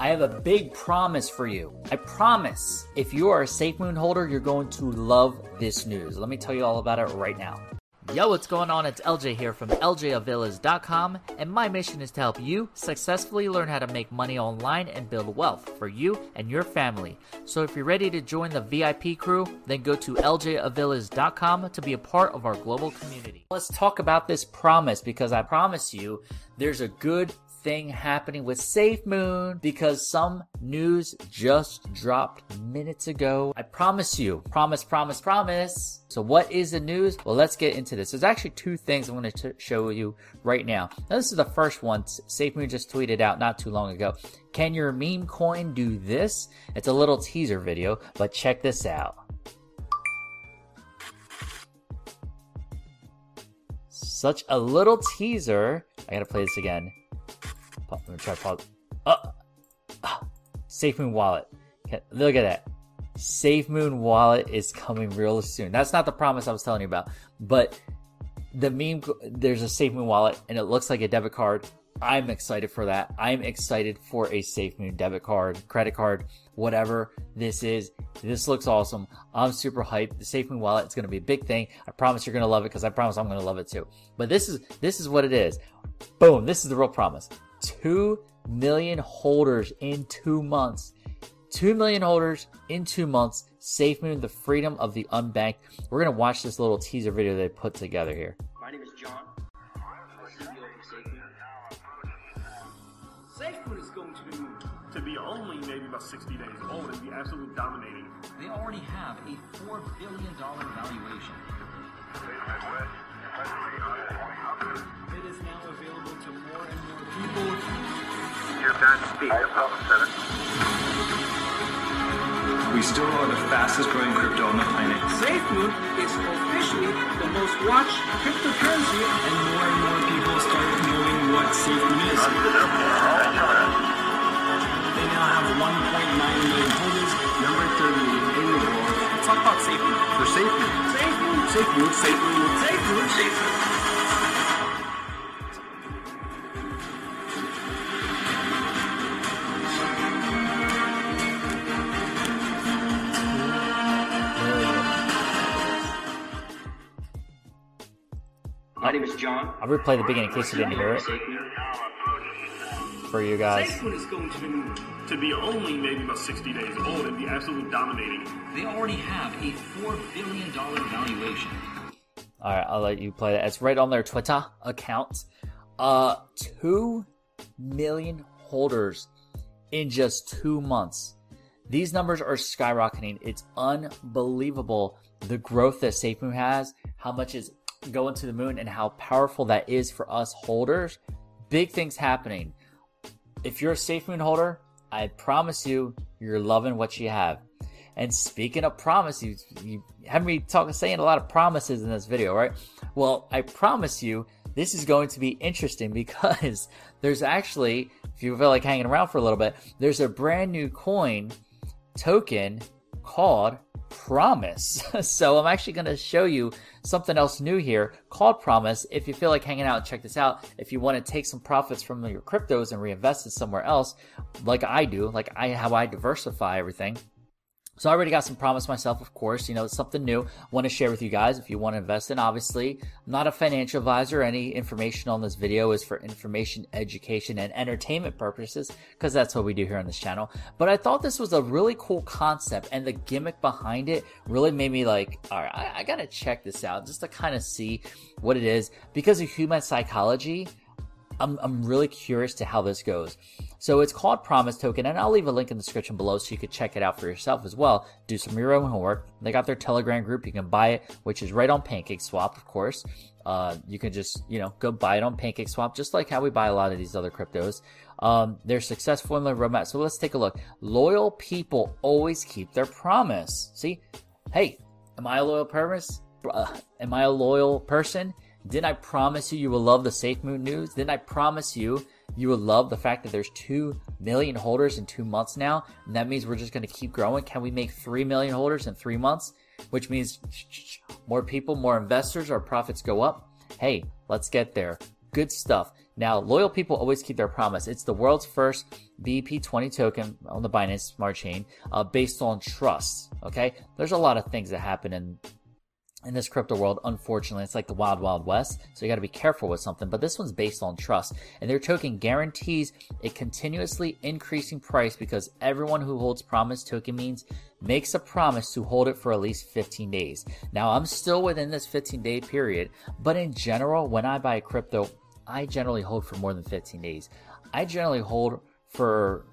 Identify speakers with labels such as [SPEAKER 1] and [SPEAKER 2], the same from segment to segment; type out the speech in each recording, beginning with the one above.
[SPEAKER 1] I have a big promise for you. I promise if you are a SafeMoon holder, you're going to love this news. Let me tell you all about it right now. Yo, what's going on? It's LJ here from LJAvillas.com, and my mission is to help you successfully learn how to make money online and build wealth for you and your family. So if you're ready to join the VIP crew, then go to LJAvillas.com to be a part of our global community. Let's talk about this promise because I promise you there's a good thing happening with Safe Moon because some news just dropped minutes ago. I promise you, promise, promise, promise. So what is the news? Well, let's get into this. There's actually two things I'm going to show you right now. now. This is the first one. SafeMoon just tweeted out not too long ago. Can your meme coin do this? It's a little teaser video, but check this out. Such a little teaser. I gotta play this again. Let me uh, try to pause. Oh, oh. Uh, SafeMoon Wallet. Okay, look at that. SafeMoon Wallet is coming real soon. That's not the promise I was telling you about, but the meme. There's a SafeMoon Wallet, and it looks like a debit card. I'm excited for that. I'm excited for a SafeMoon debit card, credit card, whatever this is. This looks awesome. I'm super hyped. The SafeMoon wallet is going to be a big thing. I promise you're going to love it because I promise I'm going to love it too. But this is this is what it is. Boom. This is the real promise. 2 million holders in two months. 2 million holders in two months. SafeMoon, the freedom of the unbanked. We're going to watch this little teaser video they put together here.
[SPEAKER 2] My name is John. SafeMoon is going to be
[SPEAKER 3] to be only maybe about 60 days old and be absolutely dominating.
[SPEAKER 2] They already have a $4 billion valuation. It is now available to more and more people.
[SPEAKER 4] Your time speed, Development Center.
[SPEAKER 5] We still are the fastest growing crypto on the planet.
[SPEAKER 2] SafeMoon is officially the most watched cryptocurrency.
[SPEAKER 5] And more and more people start knowing what SafeMoon is. They now have 1.9 million holders, number 38 in the world.
[SPEAKER 2] Let's talk about SafeMoon.
[SPEAKER 3] For SafeMoon.
[SPEAKER 2] SafeMoon.
[SPEAKER 3] SafeMoon, SafeMoon.
[SPEAKER 2] SafeMoon. SafeMoon. My name is John.
[SPEAKER 1] I'll replay the beginning in case you didn't hear it for you guys.
[SPEAKER 2] SafeMoon is going to be
[SPEAKER 3] To be only maybe about 60 days old and be absolutely dominating.
[SPEAKER 2] They already have a $4 billion valuation.
[SPEAKER 1] All right, I'll let you play that. It's right on their Twitter account. Uh, two million holders in just two months. These numbers are skyrocketing. It's unbelievable the growth that SafeMoon has, how much is going to the moon, and how powerful that is for us holders. Big things happening. If you're a SafeMoon holder, I promise you, you're loving what you have. And speaking of promise, you, you have me talking, saying a lot of promises in this video, right? Well, I promise you, this is going to be interesting because there's actually, if you feel like hanging around for a little bit, there's a brand new coin token called Promise. so I'm actually going to show you something else new here called Promise. If you feel like hanging out, check this out. If you want to take some profits from your cryptos and reinvest it somewhere else, like I do, like I how I diversify everything. So I already got some promise myself, of course. You know, it's something new. Want to share with you guys if you want to invest in. Obviously, I'm not a financial advisor. Any information on this video is for information, education, and entertainment purposes, because that's what we do here on this channel. But I thought this was a really cool concept, and the gimmick behind it really made me like, all right, I, I gotta check this out just to kind of see what it is. Because of human psychology, I'm, I'm really curious to how this goes. So it's called Promise Token, and I'll leave a link in the description below so you could check it out for yourself as well. Do some of your own homework. They got their Telegram group. You can buy it, which is right on PancakeSwap, of course. Uh, you can just, you know, go buy it on PancakeSwap, just like how we buy a lot of these other cryptos. Um, they're successful in their roadmap. So let's take a look. Loyal people always keep their promise. See, hey, am I a loyal promise? Uh, am I a loyal person? Didn't I promise you you will love the SafeMoon news? Didn't I promise you you will love the fact that there's 2 million holders in two months now? And that means we're just going to keep growing. Can we make 3 million holders in three months? Which means more people, more investors, our profits go up. Hey, let's get there. Good stuff. Now, loyal people always keep their promise. It's the world's first BP20 token on the Binance Smart Chain, uh, based on trust. Okay, there's a lot of things that happen in in this crypto world, unfortunately, it's like the wild, wild west. So you got to be careful with something. But this one's based on trust. And their token guarantees a continuously increasing price because everyone who holds promise token means makes a promise to hold it for at least 15 days. Now, I'm still within this 15 day period, but in general, when I buy crypto, I generally hold for more than 15 days. I generally hold for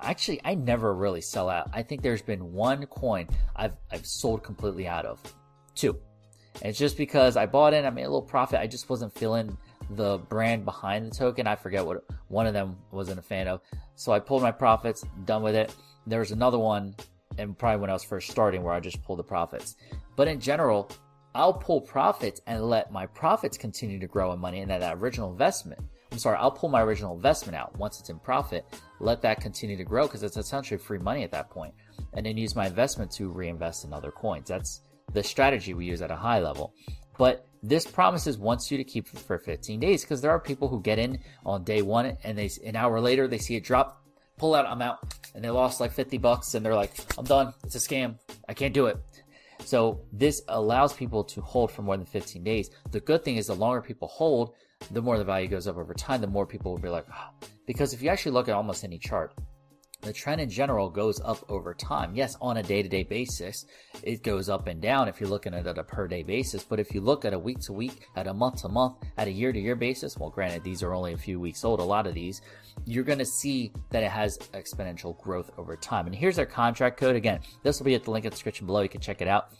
[SPEAKER 1] actually I never really sell out. I think there's been one coin I've I've sold completely out of two. And it's just because I bought in, I made a little profit. I just wasn't feeling the brand behind the token. I forget what one of them wasn't a fan of. So I pulled my profits, done with it. There was another one, and probably when I was first starting, where I just pulled the profits. But in general, I'll pull profits and let my profits continue to grow in money and that original investment. I'm sorry, I'll pull my original investment out once it's in profit, let that continue to grow because it's essentially free money at that point, and then use my investment to reinvest in other coins. That's the strategy we use at a high level. But this promises wants you to keep it for 15 days because there are people who get in on day one and they an hour later they see it drop, pull out, I'm out, and they lost like 50 bucks and they're like, I'm done. It's a scam. I can't do it. So this allows people to hold for more than 15 days. The good thing is the longer people hold, the more the value goes up over time. The more people will be like, oh. because if you actually look at almost any chart, the trend in general goes up over time. Yes, on a day to day basis, it goes up and down if you're looking at it at a per day basis. But if you look at a week to week, at a month to month, at a year to year basis, well, granted, these are only a few weeks old, a lot of these, you're going to see that it has exponential growth over time. And here's our contract code. Again, this will be at the link in the description below. You can check it out.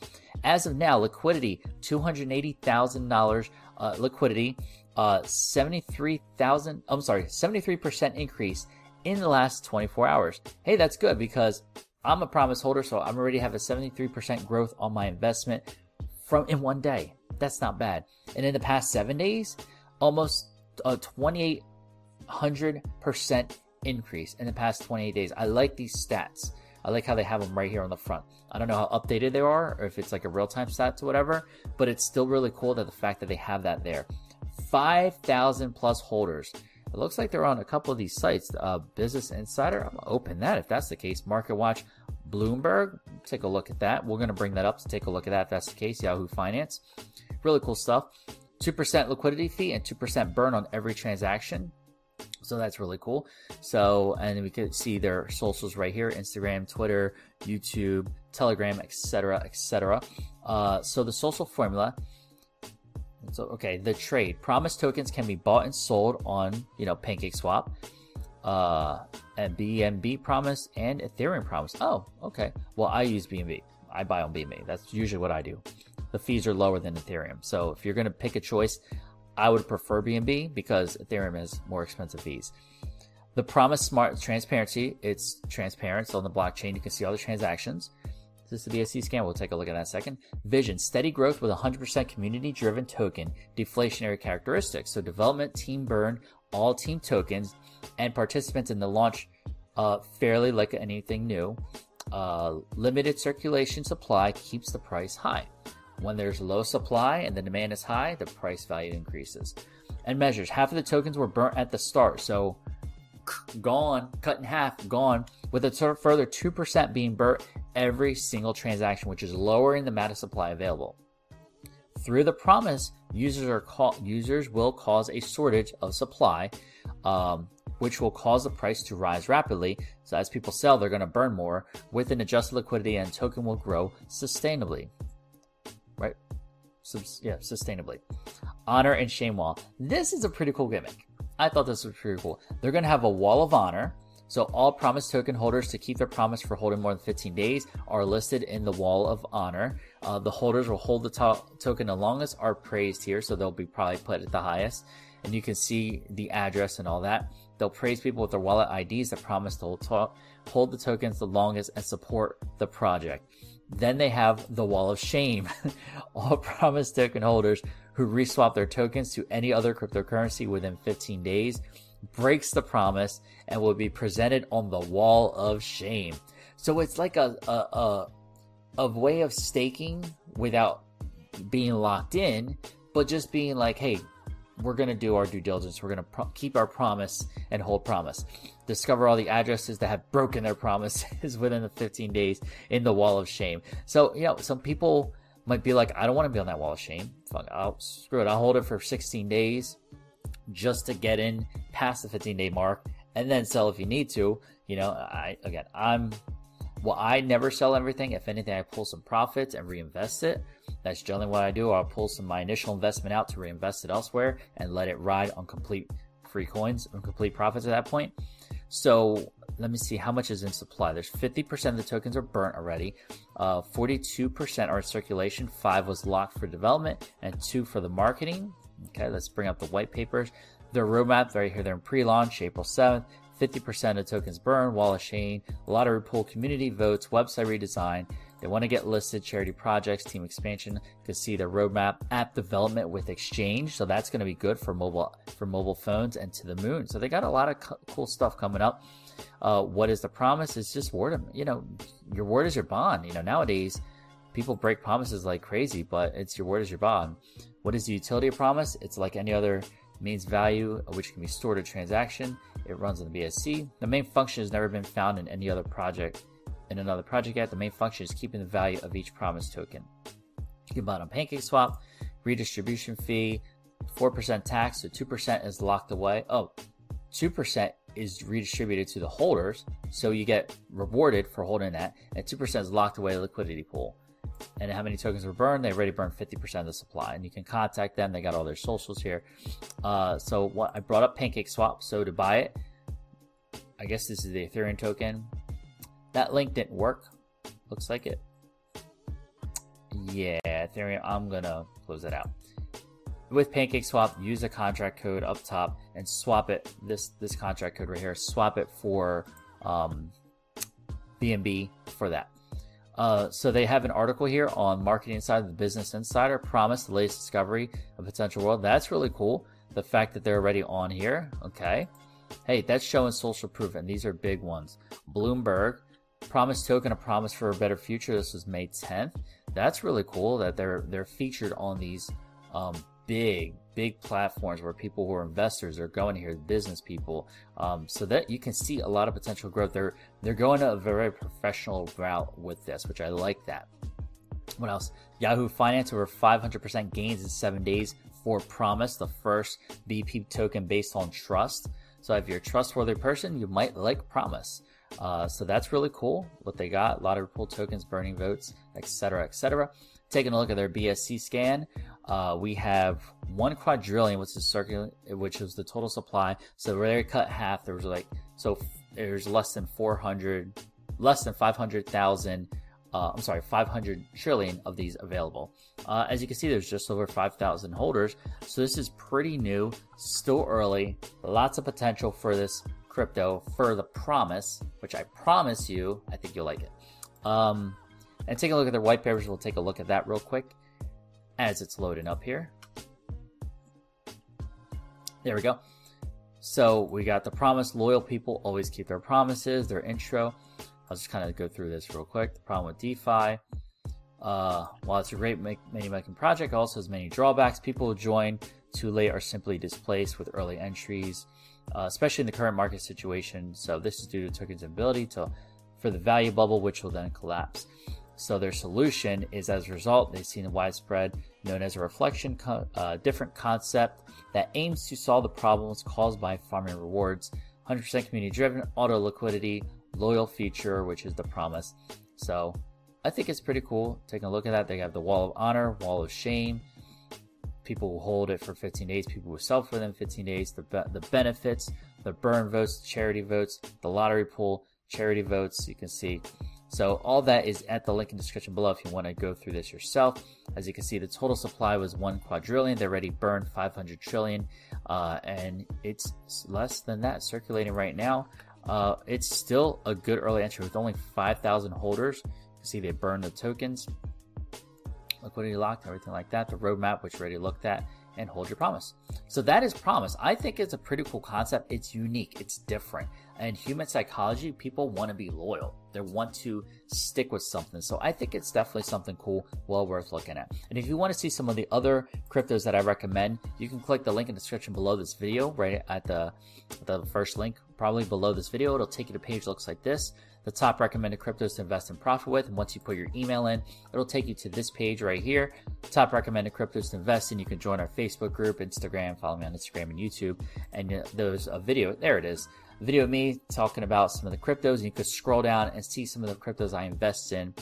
[SPEAKER 1] As of now, liquidity $280,000 uh, liquidity, uh, 73,000, I'm sorry, 73% increase in the last 24 hours. Hey, that's good because I'm a promise holder, so I'm already have a 73% growth on my investment from in one day. That's not bad. And in the past seven days, almost a 2,800% increase in the past 28 days. I like these stats. I like how they have them right here on the front. I don't know how updated they are or if it's like a real time stats or whatever, but it's still really cool that the fact that they have that there. 5,000 plus holders. It looks like they're on a couple of these sites. Uh, Business Insider, I'm gonna open that if that's the case. Market Watch, Bloomberg, take a look at that. We're gonna bring that up to take a look at that if that's the case. Yahoo Finance, really cool stuff. 2% liquidity fee and 2% burn on every transaction. So that's really cool. So, and we can see their socials right here Instagram, Twitter, YouTube, Telegram, etc., etc. Uh, so the social formula so okay, the trade promise tokens can be bought and sold on you know PancakeSwap, uh, and BNB promise and Ethereum promise. Oh, okay. Well, I use BNB. I buy on BNB. That's usually what I do. The fees are lower than Ethereum. So if you're gonna pick a choice, I would prefer BNB because Ethereum has more expensive fees. The promise smart transparency. It's transparent. So on the blockchain, you can see all the transactions. This is the BSC scan. We'll take a look at that in a second. Vision, steady growth with 100% community driven token, deflationary characteristics. So development, team burn, all team tokens, and participants in the launch uh, fairly like anything new. Uh, limited circulation supply keeps the price high. When there's low supply and the demand is high, the price value increases. And measures half of the tokens were burnt at the start, so gone, cut in half, gone, with a further 2% being burnt every single transaction, which is lowering the amount of supply available. Through the promise, users are users will cause a shortage of supply, um, which will cause the price to rise rapidly. So as people sell, they're going to burn more. With an adjusted liquidity, and token will grow sustainably. Right? yeah, sustainably. Honor and shame wall. This is a pretty cool gimmick. I thought this was pretty cool. They're going to have a wall of honor so all promise token holders to keep their promise for holding more than 15 days are listed in the wall of honor. Uh, the holders will hold the to- token the longest are praised here, so they'll be probably put at the highest. And you can see the address and all that. They'll praise people with their wallet IDs that promise to hold, to- hold the tokens the longest and support the project. Then they have the wall of shame. all promise token holders who reswap their tokens to any other cryptocurrency within 15 days breaks the promise and will be presented on the wall of shame. So it's like a a, a, a way of staking without being locked in, but just being like, hey, we're going to do our due diligence. We're going to pro- keep our promise and hold promise. Discover all the addresses that have broken their promises within the 15 days in the wall of shame. So, you know, some people might be like, I don't want to be on that wall of shame. Fuck, I'll screw it. I'll hold it for 16 days just to get in past the 15 day mark and then sell if you need to. You know, I, again, I'm, well, I never sell everything. If anything, I pull some profits and reinvest it. That's generally what I do. I'll pull some of my initial investment out to reinvest it elsewhere and let it ride on complete free coins and complete profits at that point. So let me see how much is in supply. There's 50% of the tokens are burnt already. Uh, 42% are in circulation. Five was locked for development and two for the marketing. Okay, let's bring up the white papers. Their roadmap right here. They're in pre-launch, April 7th. 50% of tokens burned, wall of shame, lottery pool, community votes, website redesign. They want to get listed, charity projects, team expansion. You can see their roadmap, app development with Exchange. So that's going to be good for mobile for mobile phones and to the moon. So they got a lot of co- cool stuff coming up. Uh, what is the promise? It's just word you know, your word is your bond. You know, nowadays people break promises like crazy, but it's your word is your bond. What is the utility of promise? It's like any other means value, which can be stored a transaction. It runs on the BSC. The main function has never been found in any other project. In another project yet, the main function is keeping the value of each promise token. You can buy it on PancakeSwap, redistribution fee, 4% tax, so 2% is locked away. Oh, 2% is redistributed to the holders, so you get rewarded for holding that, and 2% is locked away liquidity pool. And how many tokens were burned? They already burned 50% of the supply, and you can contact them. They got all their socials here. Uh, so what I brought up Pancake Swap. so to buy it, I guess this is the Ethereum token. That link didn't work. Looks like it. Yeah, Ethereum. I'm gonna close it out with Pancake Swap, use the contract code up top and swap it. This this contract code right here, swap it for um, BNB for that. Uh, so they have an article here on Marketing Insider, the Business Insider, promise the latest discovery of potential world. That's really cool. The fact that they're already on here. Okay. Hey, that's showing social proof, and these are big ones. Bloomberg, promise token, a promise for a better future. This was May 10th. That's really cool that they're they're featured on these um, big, big platforms where people who are investors are going here, business people, um, so that you can see a lot of potential growth. They're they're going a very professional route with this, which I like that. What else? Yahoo Finance over 500% gains in seven days for Promise, the first BP token based on trust. So if you're a trustworthy person, you might like Promise. Uh, so that's really cool. What they got, a lot of pool tokens, burning votes, etc., etc. Taking a look at their BSC scan, uh, we have one quadrillion, which is circular, which is the total supply. So they cut half. There was like so there's less than 400, less than 500,000. Uh, I'm sorry, 500 trillion of these available. Uh, as you can see, there's just over 5,000 holders. So this is pretty new, still early. Lots of potential for this crypto for the promise, which I promise you, I think you'll like it. Um, and take a look at their white papers. We'll take a look at that real quick as it's loading up here. There we go. So we got the promise. Loyal people always keep their promises. Their intro. I'll just kind of go through this real quick. The problem with DeFi. Uh, while it's a great money making project, also has many drawbacks. People who join too late are simply displaced with early entries, uh, especially in the current market situation. So this is due to token's ability to for the value bubble, which will then collapse. So their solution is as a result, they've seen a widespread known as a reflection co- uh, different concept that aims to solve the problems caused by farming rewards. 100% community driven, auto liquidity, loyal feature, which is the promise. So I think it's pretty cool. Taking a look at that, they have the wall of honor, wall of shame. People will hold it for 15 days. People will sell for them 15 days. The, be- the benefits, the burn votes, charity votes, the lottery pool, charity votes. You can see so all that is at the link in the description below if you want to go through this yourself. As you can see, the total supply was one quadrillion. They already burned 500 trillion, uh, and it's less than that circulating right now. Uh, it's still a good early entry with only 5,000 holders. You can see they burned the tokens, liquidity locked, everything like that. The roadmap, which we already looked at, and hold your promise. So that is promise. I think it's a pretty cool concept. It's unique. It's different. And human psychology, people want to be loyal. They want to stick with something. So I think it's definitely something cool, well worth looking at. And if you want to see some of the other cryptos that I recommend, you can click the link in the description below this video, right at the the first link, probably below this video. It'll take you to a page that looks like this the top recommended cryptos to invest in profit with. And once you put your email in, it'll take you to this page right here. Top recommended cryptos to invest in. You can join our Facebook group, Instagram, follow me on Instagram and YouTube. And there's a video. There it is. Video of me talking about some of the cryptos. And you could scroll down and see some of the cryptos I invest in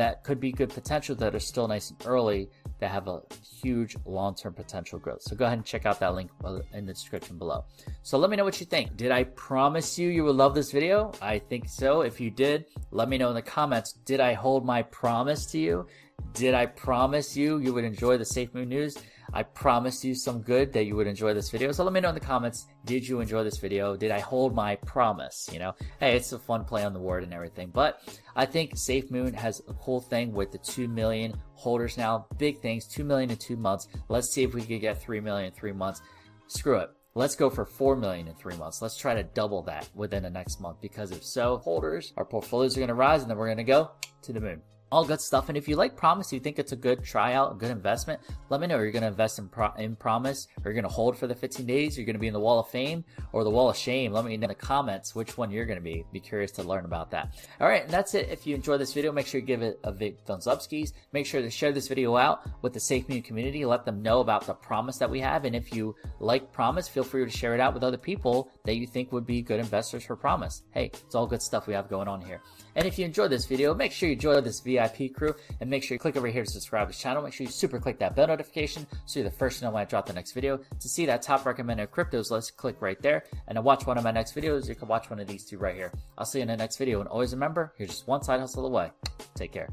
[SPEAKER 1] that could be good potential that are still nice and early that have a huge long-term potential growth. So go ahead and check out that link in the description below. So let me know what you think. Did I promise you you would love this video? I think so. If you did, let me know in the comments. Did I hold my promise to you? Did I promise you you would enjoy the Safe Moon News? I promised you some good that you would enjoy this video. So let me know in the comments, did you enjoy this video? Did I hold my promise? You know, hey, it's a fun play on the word and everything. But I think Safe Moon has a cool thing with the 2 million holders now. Big things, 2 million in two months. Let's see if we could get 3 million in three months. Screw it. Let's go for 4 million in three months. Let's try to double that within the next month because if so, holders, our portfolios are going to rise and then we're going to go to the moon all good stuff. And if you like Promise, you think it's a good tryout, a good investment, let me know. Are You're going to invest in, Pro- in Promise, or you're going to hold for the 15 days, you're going to be in the Wall of Fame or the Wall of Shame. Let me know in the comments which one you're going to be. Be curious to learn about that. All right, and that's it. If you enjoyed this video, make sure you give it a big thumbs up skis. Make sure to share this video out with the Safe Moon community. Let them know about the Promise that we have. And if you like Promise, feel free to share it out with other people that you think would be good investors for Promise. Hey, it's all good stuff we have going on here. And if you enjoyed this video, make sure you enjoy this VIP crew and make sure you click over here to subscribe to the channel. Make sure you super click that bell notification so you're the first to know when I drop the next video. To see that top recommended cryptos list, click right there. And to watch one of my next videos, you can watch one of these two right here. I'll see you in the next video. And always remember, you're just one side hustle away. Take care.